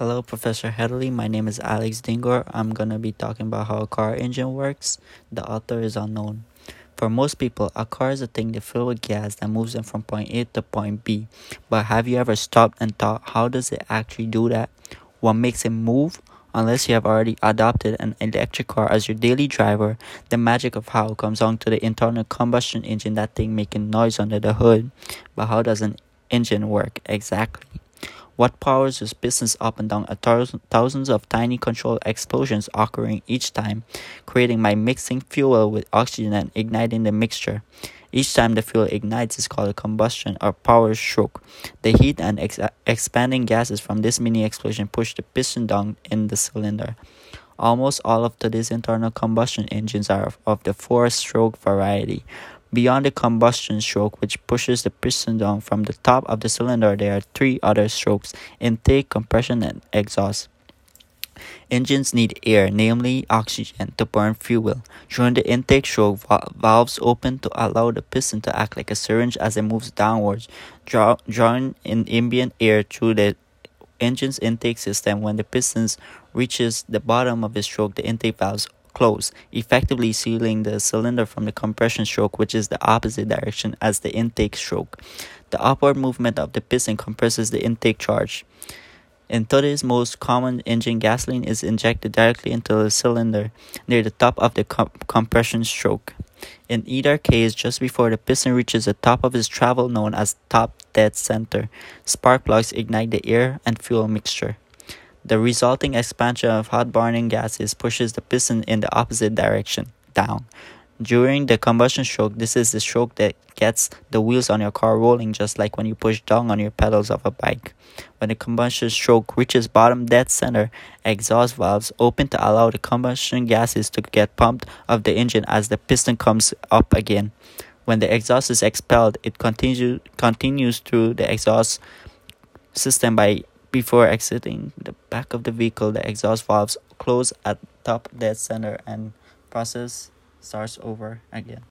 Hello, Professor Headley. My name is Alex Dingor. I'm going to be talking about how a car engine works. The author is unknown. For most people, a car is a thing they fill with gas that moves them from point A to point B. But have you ever stopped and thought, how does it actually do that? What makes it move? Unless you have already adopted an electric car as your daily driver, the magic of how comes down to the internal combustion engine, that thing making noise under the hood. But how does an engine work exactly? What powers this pistons up and down a thousand, thousands of tiny controlled explosions occurring each time, creating by mixing fuel with oxygen and igniting the mixture. Each time the fuel ignites is called a combustion or power stroke. The heat and ex expanding gases from this mini explosion push the piston down in the cylinder. Almost all of today's internal combustion engines are of the four stroke variety, Beyond the combustion stroke, which pushes the piston down from the top of the cylinder, there are three other strokes intake, compression, and exhaust. Engines need air, namely oxygen, to burn fuel. During the intake stroke, valves open to allow the piston to act like a syringe as it moves downwards, draw, drawing in ambient air through the engine's intake system. When the piston reaches the bottom of the stroke, the intake valves close, effectively sealing the cylinder from the compression stroke, which is the opposite direction as the intake stroke. The upward movement of the piston compresses the intake charge. In today's most common engine, gasoline is injected directly into the cylinder near the top of the compression stroke. In either case, just before the piston reaches the top of its travel known as top dead center, spark plugs ignite the air and fuel mixture. The resulting expansion of hot burning gases pushes the piston in the opposite direction, down. During the combustion stroke, this is the stroke that gets the wheels on your car rolling just like when you push down on your pedals of a bike. When the combustion stroke reaches bottom dead center, exhaust valves open to allow the combustion gases to get pumped of the engine as the piston comes up again. When the exhaust is expelled, it continue, continues through the exhaust system by before exiting the back of the vehicle, the exhaust valves close at top dead center and process starts over again.